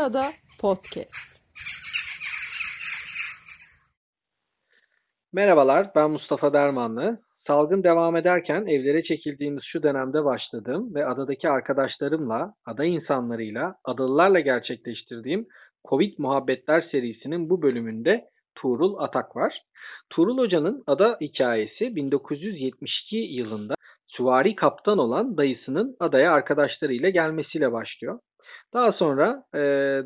Bozcaada Podcast. Merhabalar, ben Mustafa Dermanlı. Salgın devam ederken evlere çekildiğimiz şu dönemde başladım ve adadaki arkadaşlarımla, ada insanlarıyla, adalılarla gerçekleştirdiğim Covid Muhabbetler serisinin bu bölümünde Tuğrul Atak var. Tuğrul Hoca'nın ada hikayesi 1972 yılında süvari kaptan olan dayısının adaya arkadaşlarıyla gelmesiyle başlıyor. Daha sonra e,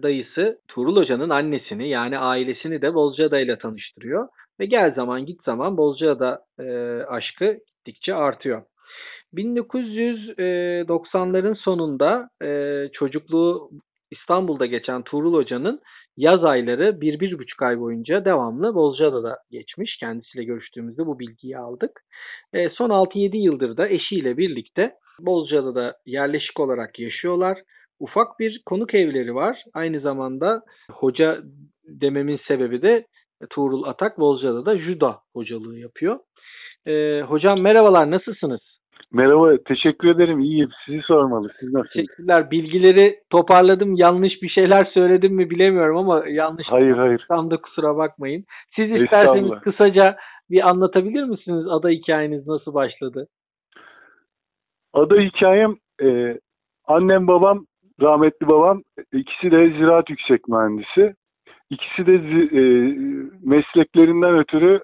dayısı Tuğrul Hoca'nın annesini yani ailesini de Bozcaada ile tanıştırıyor. Ve gel zaman git zaman Bozcaada e, aşkı gittikçe artıyor. 1990'ların sonunda e, çocukluğu İstanbul'da geçen Tuğrul Hoca'nın yaz ayları bir, bir buçuk ay boyunca devamlı Bozcaada'da geçmiş. Kendisiyle görüştüğümüzde bu bilgiyi aldık. E, son 6-7 yıldır da eşiyle birlikte Bozcaada'da yerleşik olarak yaşıyorlar. Ufak bir konuk evleri var. Aynı zamanda hoca dememin sebebi de Tuğrul Atak Bozcaada'da judo hocalığı yapıyor. E, hocam merhabalar nasılsınız? Merhaba, teşekkür ederim. İyiyim. Sizi sormalı. Siz nasılsınız? Teşekkürler. Bilgileri toparladım. Yanlış bir şeyler söyledim mi bilemiyorum ama yanlış Hayır, hayır. tam da kusura bakmayın. Siz isterseniz kısaca bir anlatabilir misiniz? Ada hikayeniz nasıl başladı? Ada hikayem e, annem babam, rahmetli babam ikisi de ziraat yüksek mühendisi. İkisi de e, mesleklerinden ötürü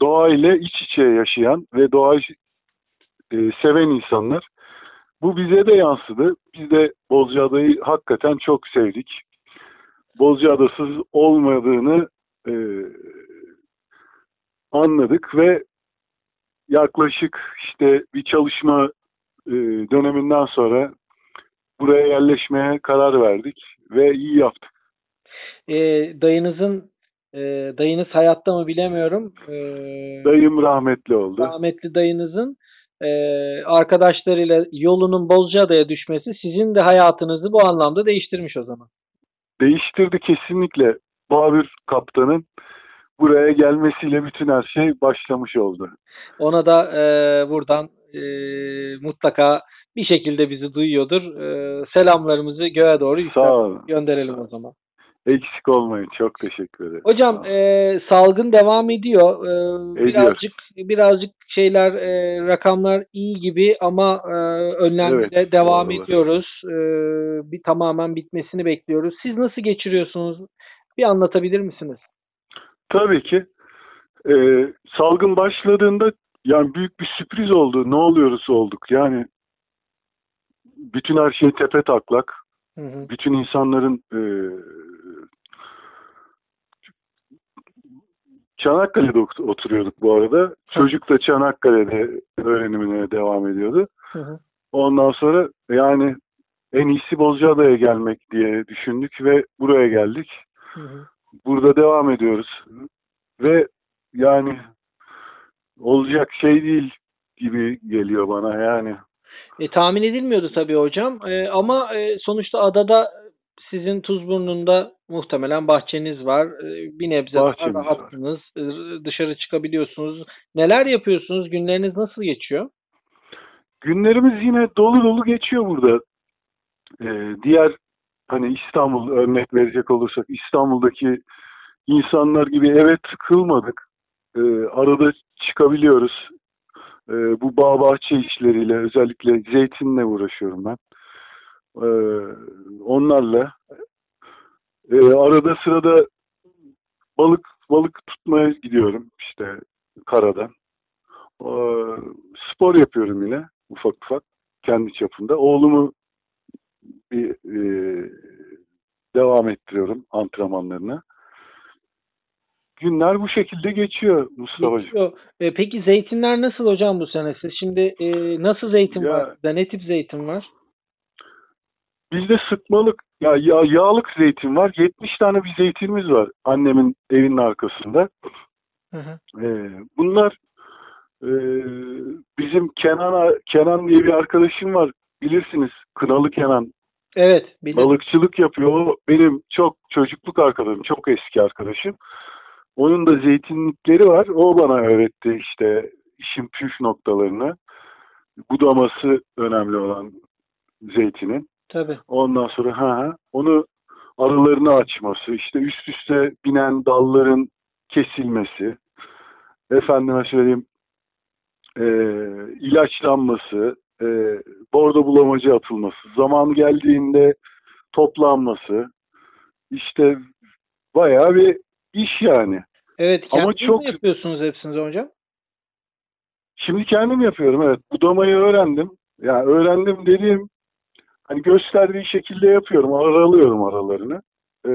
doğa ile iç içe yaşayan ve doğayı e, seven insanlar. Bu bize de yansıdı. Biz de Bozcaada'yı hakikaten çok sevdik. Bozcaada'sız olmadığını e, anladık ve yaklaşık işte bir çalışma e, döneminden sonra buraya yerleşmeye karar verdik ve iyi yaptık. E, dayınızın e, dayınız hayatta mı bilemiyorum. E, Dayım rahmetli oldu. rahmetli dayınızın e, arkadaşlarıyla yolunun Bozcaada'ya düşmesi sizin de hayatınızı bu anlamda değiştirmiş o zaman. Değiştirdi kesinlikle. Babür kaptanın buraya gelmesiyle bütün her şey başlamış oldu. Ona da e, buradan e, mutlaka bir şekilde bizi duyuyordur. E, selamlarımızı göğe doğru gönderelim o zaman. Eksik olmayın. Çok teşekkür ederim. Hocam e, salgın devam ediyor. E, Ediyor. birazcık birazcık şeyler e, rakamlar iyi gibi ama e, önlemde Evet, devam doğru. ediyoruz. E, bir tamamen bitmesini bekliyoruz. Siz nasıl geçiriyorsunuz? Bir anlatabilir misiniz? Tabii ki. Ee, salgın başladığında yani büyük bir sürpriz oldu. Ne oluyoruz olduk. Yani bütün her şey tepe taklak. Hı hı. bütün insanların e, Çanakkale'de ot- oturuyorduk bu arada. Çocuk da Çanakkale'de öğrenimine devam ediyordu. Hı hı. Ondan sonra yani en iyisi Bozcaada'ya gelmek diye düşündük ve buraya geldik. Hı hı. Burada devam ediyoruz. Ve yani olacak şey değil gibi geliyor bana yani. E, tahmin edilmiyordu tabii hocam. E, ama e, sonuçta adada sizin Tuzburnu'nda muhtemelen bahçeniz var. E, bir nebze daha Bahçemiz rahatsınız. E, dışarı çıkabiliyorsunuz. Neler yapıyorsunuz? Günleriniz nasıl geçiyor? Günlerimiz yine dolu dolu geçiyor burada. Ee, diğer hani İstanbul örnek verecek olursak İstanbul'daki insanlar gibi eve tıkılmadık. Ee, arada çıkabiliyoruz. Ee, bu bağ bahçe işleriyle özellikle zeytinle uğraşıyorum ben. Ee, onlarla Ee, arada sırada balık balık tutmaya gidiyorum işte karada. Ee, spor yapıyorum yine ufak ufak kendi çapında. Oğlumu bir e, devam ettiriyorum antrenmanlarına. Günler bu şekilde geçiyor Mustafa'cığım. E, peki zeytinler nasıl hocam bu sene? Siz şimdi e, nasıl zeytin Ya- var? sizde? Ne tip zeytin var? Bizde sıkmalık ya, ya yağlık zeytin var. 70 tane bir zeytinimiz var annemin evinin arkasında. Hı hı. Ee, bunlar e, bizim Kenan Kenan diye bir arkadaşım var. Bilirsiniz Kınalı Kenan. Evet. Bilirim. Balıkçılık yapıyor. O benim çok çocukluk arkadaşım, çok eski arkadaşım. Onun da zeytinlikleri var. O bana öğretti işte işin püf noktalarını. Budaması önemli olan zeytinin. Tabii. Ondan sonra ha ha onu aralarını açması, işte üst üste binen dalların kesilmesi, efendime söyleyeyim e, ilaçlanması, e, bordo bulamacı atılması, zaman geldiğinde toplanması, işte bayağı bir iş yani. Evet, Ama kendiniz çok- mi yapıyorsunuz hepsinizi hocam? Şimdi kendim yapıyorum evet. Budamayı öğrendim. Yani öğrendim dediğim hani gösterdiği şekilde yapıyorum. Aralıyorum aralarını. Ee,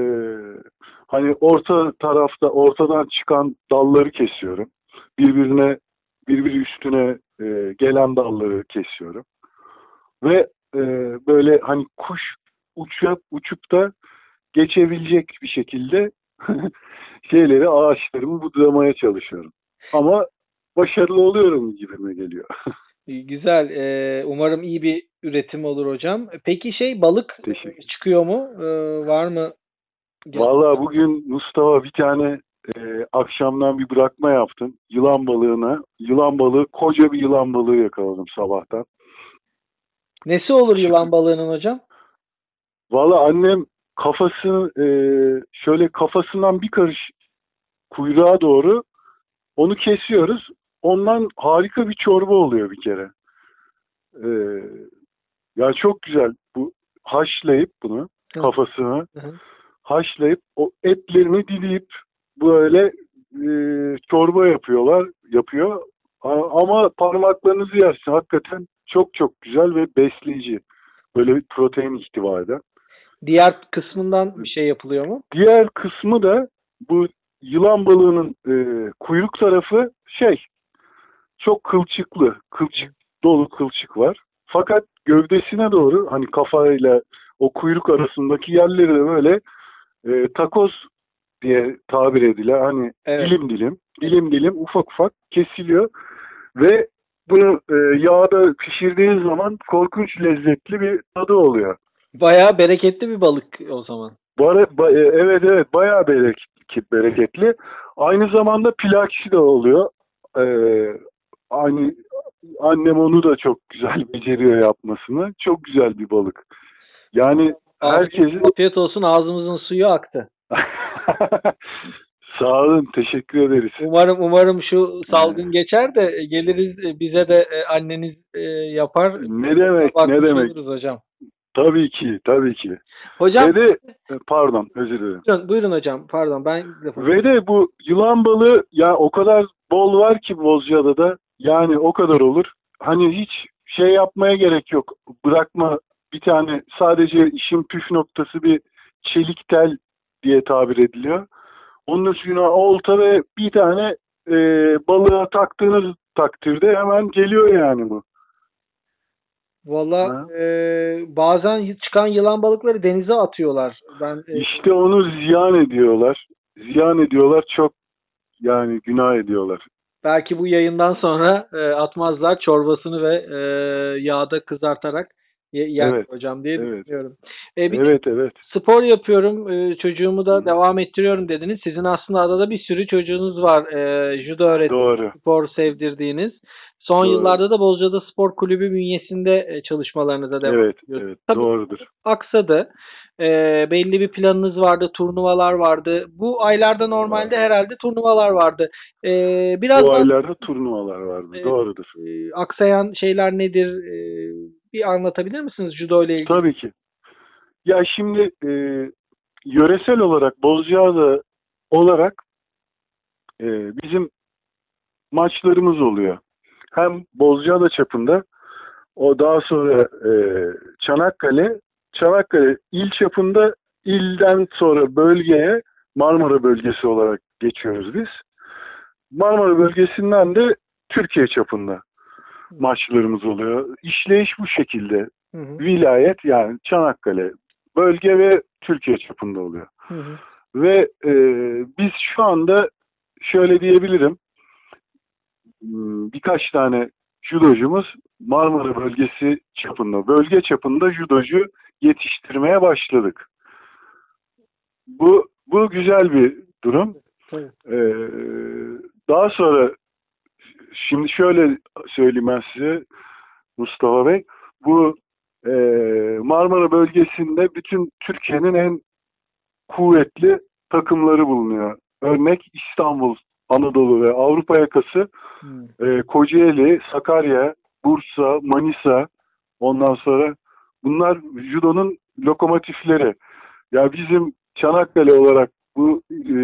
hani orta tarafta ortadan çıkan dalları kesiyorum. Birbirine birbiri üstüne e, gelen dalları kesiyorum. Ve e, böyle hani kuş uçup uçup da geçebilecek bir şekilde şeyleri ağaçlarımı budamaya çalışıyorum. Ama başarılı oluyorum gibime geliyor. Güzel. Ee, umarım iyi bir üretim olur hocam. Peki şey balık çıkıyor mu? Ee, var mı? Vallahi bugün Mustafa bir tane e, akşamdan bir bırakma yaptım. Yılan balığına. Yılan balığı, koca bir yılan balığı yakaladım sabahtan. Nesi olur yılan balığının hocam? Vallahi annem kafasını e, şöyle kafasından bir karış kuyruğa doğru onu kesiyoruz. Ondan harika bir çorba oluyor bir kere. E, ya çok güzel. Bu haşlayıp bunu kafasını haşlayıp o etlerini dileyip böyle e, çorba yapıyorlar, yapıyor. Ama parmaklarınızı yersin. Hakikaten çok çok güzel ve besleyici. Böyle bir protein ihtiva eden. Diğer kısmından bir şey yapılıyor mu? Diğer kısmı da bu yılan balığının e, kuyruk tarafı şey çok kılçıklı, kılçık dolu kılçık var. Fakat gövdesine doğru hani kafayla o kuyruk arasındaki yerleri de böyle e, takoz diye tabir edilen hani Evet. dilim dilim, dilim dilim ufak ufak kesiliyor ve bunu e, yağda pişirdiğiniz zaman korkunç lezzetli bir tadı oluyor. Bayağı bereketli bir balık o zaman. Bara- ba- e, evet evet bayağı berek- bereketli. Aynı zamanda plakisi de oluyor. Ee, aynı annem onu da çok güzel beceriyor yapmasını. Çok güzel bir balık. Yani herkesin Afiyet olsun ağzımızın suyu aktı. sağ olun teşekkür ederiz. Umarım umarım şu salgın geçer de geliriz e, bize de e, anneniz yapar. Ne demek ne demek. hocam. Tabii ki tabii ki. Hocam Ve de pardon özür dilerim. buyurun, buyurun hocam pardon ben Ve de bu yılan balığı ya o kadar bol var ki Bozcaada'da yani o kadar olur. Hani hiç şey yapmaya gerek yok. Bırakma bir tane sadece işin püf noktası bir çelik tel diye tabir ediliyor. Onun üstüne olta ve bir tane e, balığa taktığınız takdirde hemen geliyor yani bu. Valla e, bazen çıkan yılan balıkları denize atıyorlar. Ben e, İşte onu ziyan ediyorlar. Ziyan ediyorlar çok yani günah ediyorlar. belki bu yayından sonra e, atmazlar çorbasını ve e, yağda kızartarak ye- yer Evet, hocam diye evet. düşünüyorum. E, bir Evet evet. spor yapıyorum, e, çocuğumu da Hı. devam ettiriyorum dediniz. Sizin aslında adada bir sürü çocuğunuz var. E, judo öğretmeni, Doğru. spor sevdirdiğiniz. Son Doğru. yıllarda da Bozcaada Spor Kulübü bünyesinde e, çalışmalarınıza devam Evet, ediyorsunuz. evet Tabii doğrudur. aksadı. E, belli bir planınız vardı, turnuvalar vardı. Bu aylarda normalde herhalde turnuvalar vardı. E, biraz Bu da aylarda turnuvalar vardı. Evet. Doğrudur. e, aksayan şeyler nedir? E, bir anlatabilir misiniz judo ile ilgili? Tabii ki. Ya şimdi e, yöresel olarak Bozcaada olarak e, bizim maçlarımız oluyor. Hem Bozcaada çapında o daha sonra e, Çanakkale Çanakkale il çapında ilden sonra bölgeye Marmara bölgesi olarak geçiyoruz biz. Marmara bölgesinden de Türkiye çapında maçlarımız oluyor. İşleyiş bu şekilde. Hı hı, Vilayet yani Çanakkale bölge ve Türkiye çapında oluyor. hı hı. Ve e, biz şu anda şöyle diyebilirim birkaç tane judocumuz Marmara bölgesi çapında, bölge çapında judocu yetiştirmeye başladık. Bu bu güzel bir durum. Ee, daha sonra şimdi şöyle söyleyeyim ben size Mustafa Bey. Bu e, Marmara bölgesinde bütün Türkiye'nin en kuvvetli takımları bulunuyor. Örnek İstanbul, Anadolu ve Avrupa yakası, Hmm. e, Kocaeli, Sakarya, Bursa, Manisa, ondan sonra bunlar judonun lokomotifleri. Ya bizim Çanakkale olarak bu e,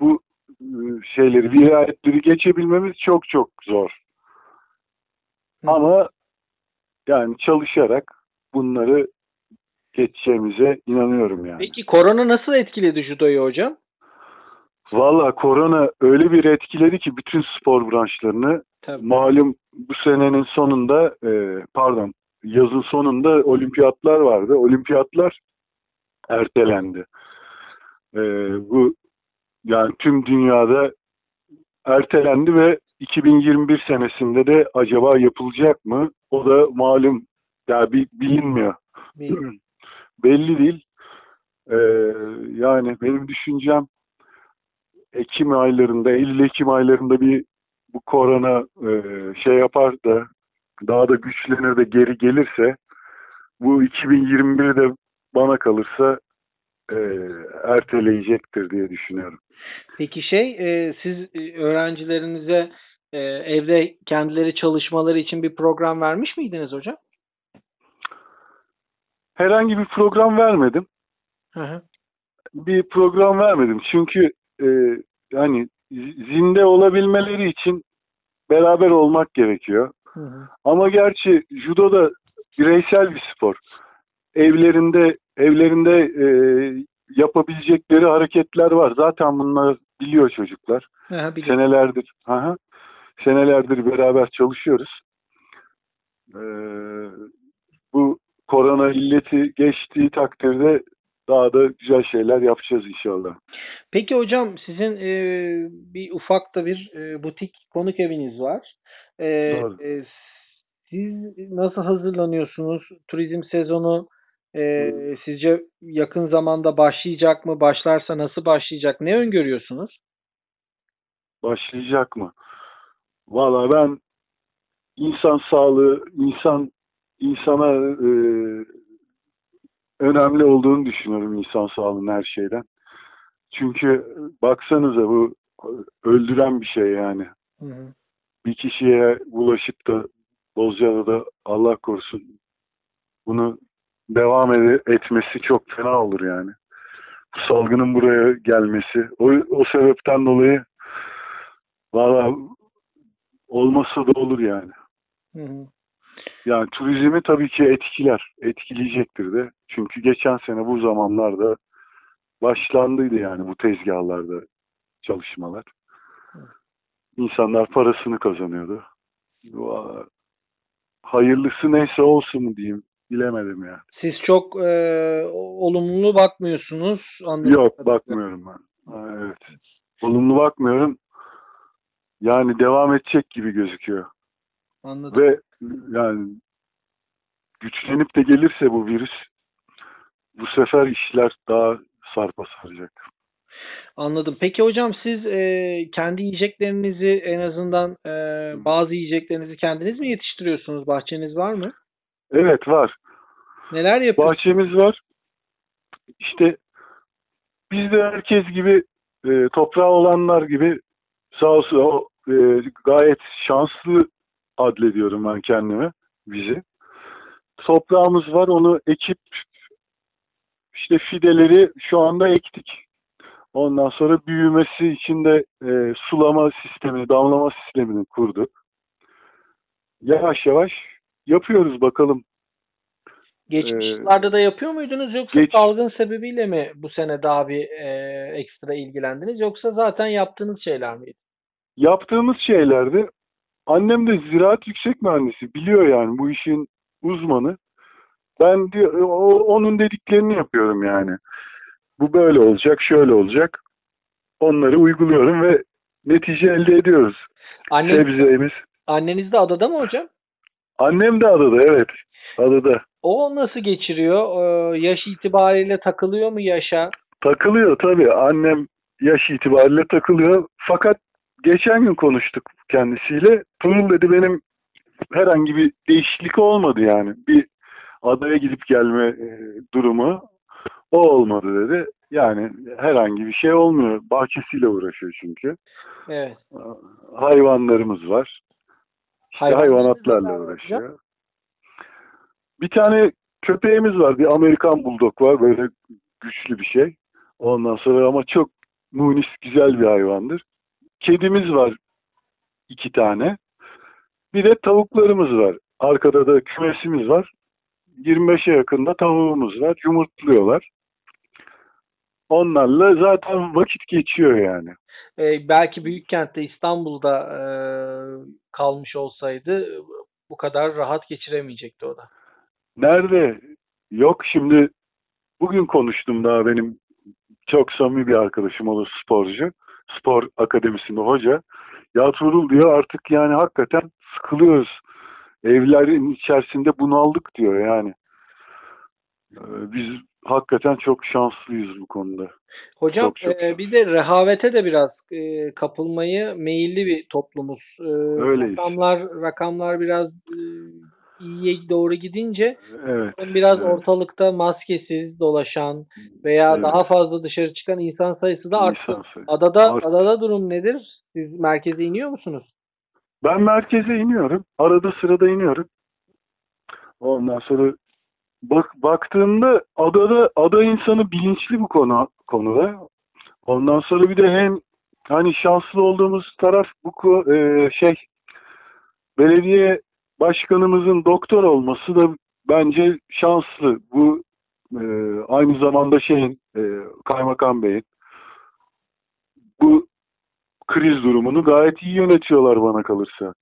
bu e, şeyleri, vilayetleri geçebilmemiz çok çok zor. Hı. Ama yani çalışarak bunları geçeceğimize inanıyorum yani. Peki korona nasıl etkiledi judoyu hocam? Valla korona öyle bir etkiledi ki bütün spor branşlarını Tabii. malum bu senenin sonunda e, pardon yazın sonunda olimpiyatlar vardı. Olimpiyatlar ertelendi. E, bu yani tüm dünyada ertelendi ve 2021 senesinde de acaba yapılacak mı? O da malum ya bi- bilinmiyor. Belli değil. E, yani benim düşüncem Ekim aylarında, Eylül-Ekim aylarında bir bu korona e, şey yapar da daha da güçlenir de geri gelirse bu 2021'de bana kalırsa e, erteleyecektir diye düşünüyorum. Peki şey e, siz e, öğrencilerinize e, evde kendileri çalışmaları için bir program vermiş miydiniz hocam? Herhangi bir program vermedim. Hı hı. Bir program vermedim. Çünkü e, yani zinde olabilmeleri için beraber olmak gerekiyor. Hı hı. Ama gerçi judo da bireysel bir spor. Evlerinde evlerinde e, yapabilecekleri hareketler var. Zaten bunlar biliyor çocuklar. Hı, biliyorum. Senelerdir, aha, senelerdir beraber çalışıyoruz. Ee, bu korona illeti geçtiği takdirde daha da güzel şeyler yapacağız inşallah. Peki hocam sizin e, bir ufak da bir e, butik konuk eviniz var. E, e, siz nasıl hazırlanıyorsunuz? Turizm sezonu e, sizce yakın zamanda başlayacak mı? Başlarsa nasıl başlayacak? Ne öngörüyorsunuz? Başlayacak mı? Valla ben insan sağlığı, insan insana e, önemli olduğunu düşünüyorum insan sağlığının her şeyden. Çünkü baksanıza bu öldüren bir şey yani. Hı hı. Bir kişiye bulaşıp da Bozcaada'da Allah korusun bunu devam etmesi çok fena olur yani. Bu salgının buraya gelmesi. O, o sebepten dolayı valla olmasa da olur yani. Hı hı. Yani turizmi tabii ki etkiler. Etkileyecektir de. Çünkü geçen sene bu zamanlarda başlandıydı yani bu tezgahlarda çalışmalar. İnsanlar parasını kazanıyordu. Hayırlısı neyse olsun mu diyeyim. Bilemedim ya. Siz çok e, olumlu bakmıyorsunuz. anladığım Yok bakmıyorum ben. Ha, evet. Olumlu bakmıyorum. Yani devam edecek gibi gözüküyor. Anladım. Ve yani güçlenip de gelirse bu virüs bu sefer işler daha sarpa saracak. Anladım. Peki hocam siz e, kendi yiyeceklerinizi en azından e, bazı yiyeceklerinizi kendiniz mi yetiştiriyorsunuz? Bahçeniz var mı? Evet var. Neler yapıyorsunuz? Bahçemiz var. İşte biz de herkes gibi e, toprağı olanlar gibi sağ olsun o e, gayet şanslı adlediyorum ben kendimi bizi. Toprağımız var onu ekip işte fideleri şu anda ektik. Ondan sonra büyümesi için de e, sulama sistemini, damlama sistemini kurduk. Yavaş yavaş yapıyoruz bakalım. Geçmiş Ee, yıllarda da yapıyor muydunuz yoksa geç- salgın sebebiyle mi bu sene daha bir e, ekstra ilgilendiniz yoksa zaten yaptığınız şeyler miydi? yaptığımız şeylerdi. Annem de ziraat yüksek mühendisi. Biliyor yani bu işin uzmanı. Ben diyor, o- onun dediklerini yapıyorum yani. Bu böyle olacak, şöyle olacak. Onları uyguluyorum ve netice elde ediyoruz. Anne, Sebzemiz. anneniz de adada mı hocam? Annem de adada, evet. Adada. O nasıl geçiriyor? E, yaş itibariyle takılıyor mu yaşa? Takılıyor tabii. Annem yaş itibariyle takılıyor. Fakat geçen gün konuştuk kendisiyle. Tuğrul dedi benim herhangi bir değişiklik olmadı yani. Bir adaya gidip gelme e, durumu. O olmadı dedi. Yani herhangi bir şey olmuyor. Bahçesiyle uğraşıyor çünkü. Evet. Hayvanlarımız var. İşte hayvanatlarla uğraşıyor. Bir tane köpeğimiz var. Bir Amerikan Bulldog var. Böyle güçlü bir şey. Ondan sonra ama çok munis güzel bir hayvandır. Kedimiz var. iki tane. Bir de tavuklarımız var. Arkada da kümesimiz var. 25'e yakında tavuğumuz var. Yumurtluyorlar. Onlarla zaten vakit geçiyor yani. Ee, belki büyük kentte İstanbul'da e, kalmış olsaydı bu kadar rahat geçiremeyecekti o da. Nerede? Yok şimdi bugün konuştum daha benim çok samimi bir arkadaşım o da sporcu. Spor akademisinde hoca. Ya Tuğrul diyor artık yani hakikaten sıkılıyoruz. Evlerin içerisinde bunaldık diyor yani. Ee, Biz hakikaten çok şanslıyız bu konuda. Hocam Çok, çok, e, bir de rehavete de biraz e, kapılmayı meyilli bir toplumuz. E, Öyleyiz. Rakamlar rakamlar biraz e, iyiye doğru gidince Evet. biraz evet. ortalıkta maskesiz dolaşan veya Evet. daha fazla dışarı çıkan insan sayısı da arttı. İnsan sayısı. Adada Arttı. adada durum nedir? Siz merkeze iniyor musunuz? Ben merkeze iniyorum. Arada sırada iniyorum. Ondan sonra bak baktığımda adada ada insanı bilinçli bu konu konuda. Ondan sonra bir de hem hani şanslı olduğumuz taraf bu e, şey belediye başkanımızın doktor olması da bence şanslı. Bu e, aynı zamanda şeyin e, kaymakam beyin bu kriz durumunu gayet iyi yönetiyorlar bana kalırsa.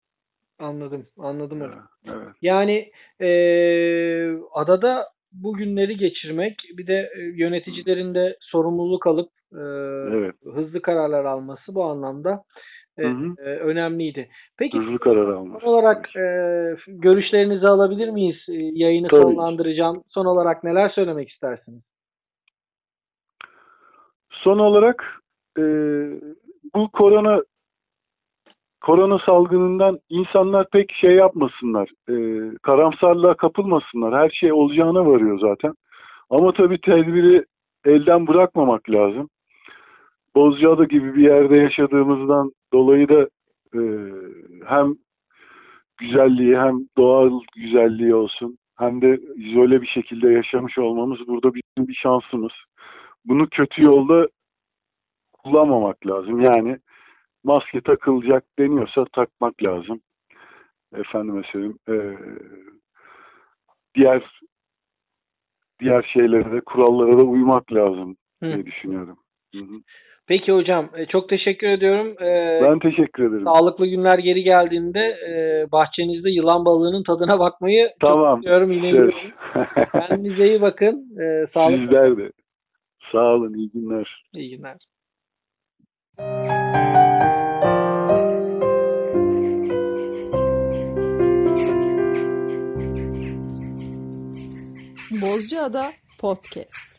Anladım. Anladım hocam. Evet. Yani eee, adada bu günleri geçirmek bir de e, yöneticilerin de sorumluluk alıp eee, Evet. hızlı kararlar alması bu anlamda e, Hı hı. e, önemliydi. Peki Hızlı karar almış. son olarak e, görüşlerinizi alabilir miyiz? E, Yayını Tabii. sonlandıracağım. Son olarak neler söylemek istersiniz? Son olarak e, bu korona korona salgınından insanlar pek şey yapmasınlar. E, karamsarlığa kapılmasınlar. Her şey olacağına varıyor zaten. Ama tabii tedbiri elden bırakmamak lazım. Bozcaada gibi bir yerde yaşadığımızdan dolayı da e, hem güzelliği hem doğal güzelliği olsun hem de izole bir şekilde yaşamış olmamız burada bizim bir şansımız. Bunu kötü yolda kullanmamak lazım. Yani maske takılacak deniyorsa takmak lazım. Efendime söyleyeyim. eee, diğer diğer şeylere de kurallara da uymak lazım Hı. diye düşünüyorum. Hı hı. Peki hocam e, çok teşekkür ediyorum. E, Ben teşekkür ederim. Sağlıklı günler geri geldiğinde e, bahçenizde yılan balığının tadına bakmayı çok Tamam. istiyorum. Yine. Kendinize iyi bakın. Sağlıklı Sizler de. Sağ olun. iyi günler. iyi günler. Bozcaada Podcast.